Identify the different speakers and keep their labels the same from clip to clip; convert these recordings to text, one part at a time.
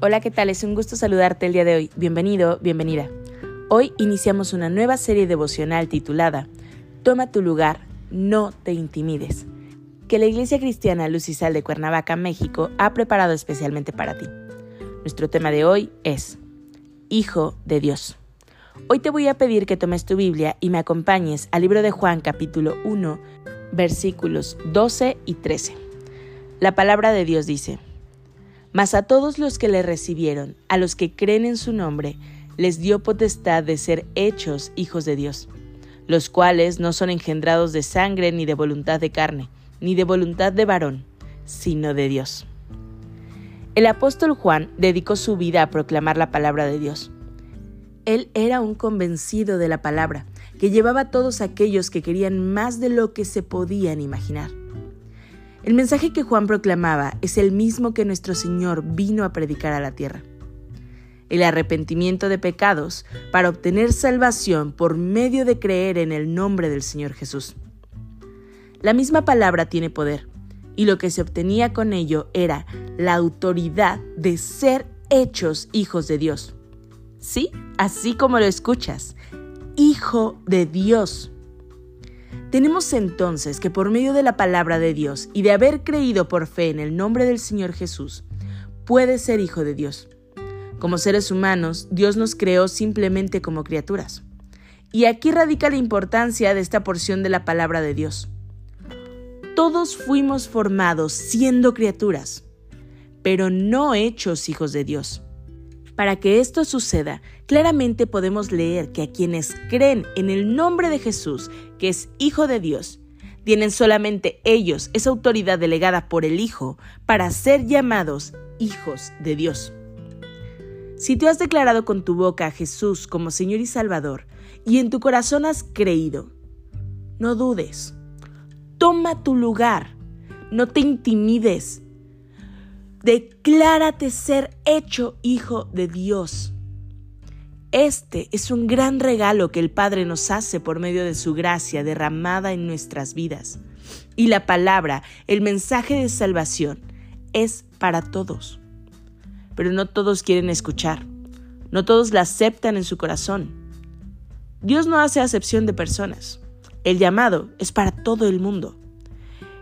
Speaker 1: Hola, ¿qué tal? Es un gusto saludarte el día de hoy. Bienvenido, bienvenida. Hoy iniciamos una nueva serie devocional titulada Toma tu lugar, no te intimides, que la Iglesia Cristiana Lucisal de Cuernavaca, México, ha preparado especialmente para ti. Nuestro tema de hoy es Hijo de Dios. Hoy te voy a pedir que tomes tu Biblia y me acompañes al libro de Juan capítulo 1, versículos 12 y 13. La palabra de Dios dice, mas a todos los que le recibieron, a los que creen en su nombre, les dio potestad de ser hechos hijos de Dios, los cuales no son engendrados de sangre ni de voluntad de carne, ni de voluntad de varón, sino de Dios. El apóstol Juan dedicó su vida a proclamar la palabra de Dios. Él era un convencido de la palabra, que llevaba a todos aquellos que querían más de lo que se podían imaginar. El mensaje que Juan proclamaba es el mismo que nuestro Señor vino a predicar a la tierra. El arrepentimiento de pecados para obtener salvación por medio de creer en el nombre del Señor Jesús. La misma palabra tiene poder, y lo que se obtenía con ello era la autoridad de ser hechos hijos de Dios. Sí, así como lo escuchas, hijo de Dios. Tenemos entonces que por medio de la palabra de Dios y de haber creído por fe en el nombre del Señor Jesús, puede ser hijo de Dios. Como seres humanos, Dios nos creó simplemente como criaturas. Y aquí radica la importancia de esta porción de la palabra de Dios. Todos fuimos formados siendo criaturas, pero no hechos hijos de Dios. Para que esto suceda, claramente podemos leer que a quienes creen en el nombre de Jesús, que es Hijo de Dios, tienen solamente ellos esa autoridad delegada por el Hijo para ser llamados hijos de Dios. Si tú has declarado con tu boca a Jesús como Señor y Salvador y en tu corazón has creído, no dudes. Toma tu lugar. No te intimides. Declárate ser hecho hijo de Dios. Este es un gran regalo que el Padre nos hace por medio de su gracia derramada en nuestras vidas. Y la palabra, el mensaje de salvación, es para todos. Pero no todos quieren escuchar. No todos la aceptan en su corazón. Dios no hace acepción de personas. El llamado es para todo el mundo.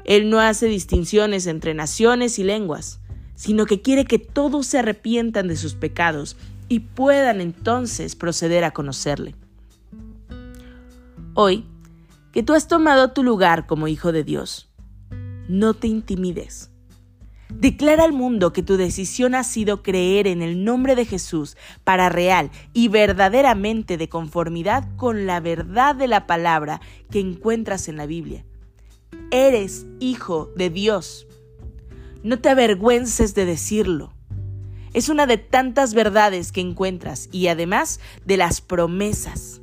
Speaker 1: Él no hace distinciones entre naciones y lenguas sino que quiere que todos se arrepientan de sus pecados y puedan entonces proceder a conocerle. Hoy, que tú has tomado tu lugar como hijo de Dios, no te intimides. Declara al mundo que tu decisión ha sido creer en el nombre de Jesús para real y verdaderamente de conformidad con la verdad de la palabra que encuentras en la Biblia. Eres hijo de Dios. No te avergüences de decirlo. Es una de tantas verdades que encuentras y además de las promesas.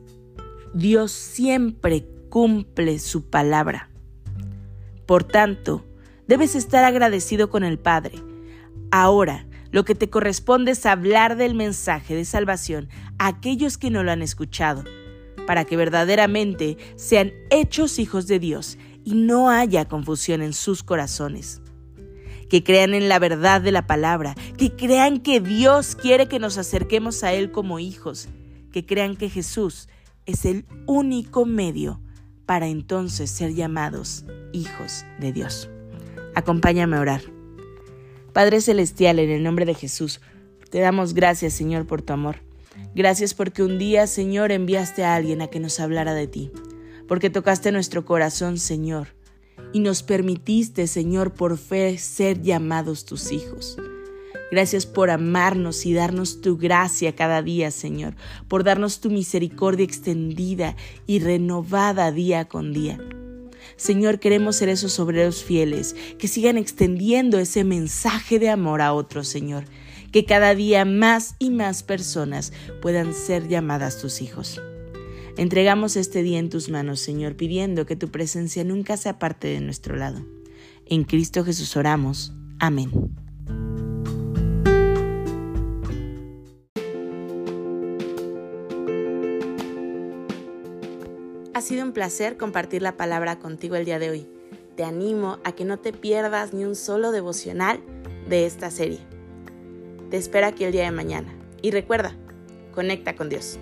Speaker 1: Dios siempre cumple su palabra. Por tanto, debes estar agradecido con el Padre. Ahora, lo que te corresponde es hablar del mensaje de salvación a aquellos que no lo han escuchado, para que verdaderamente sean hechos hijos de Dios y no haya confusión en sus corazones que crean en la verdad de la palabra, que crean que Dios quiere que nos acerquemos a Él como hijos, que crean que Jesús es el único medio para entonces ser llamados hijos de Dios. Acompáñame a orar. Padre Celestial, en el nombre de Jesús, te damos gracias, Señor, por tu amor. Gracias porque un día, Señor, enviaste a alguien a que nos hablara de ti, porque tocaste nuestro corazón, Señor y nos permitiste, Señor, por fe ser llamados tus hijos. Gracias por amarnos y darnos tu gracia cada día, Señor, por darnos tu misericordia extendida y renovada día con día. Señor, queremos ser esos obreros fieles que sigan extendiendo ese mensaje de amor a otros, Señor. que cada día más y más personas puedan ser llamadas tus hijos. Entregamos este día en tus manos, Señor, pidiendo que tu presencia nunca sea parte de nuestro lado. En Cristo Jesús oramos. Amén. Ha sido un placer compartir la palabra contigo el día de hoy. Te animo a que no te pierdas ni un solo devocional de esta serie. Te espero aquí el día de mañana. Y recuerda, conecta con Dios.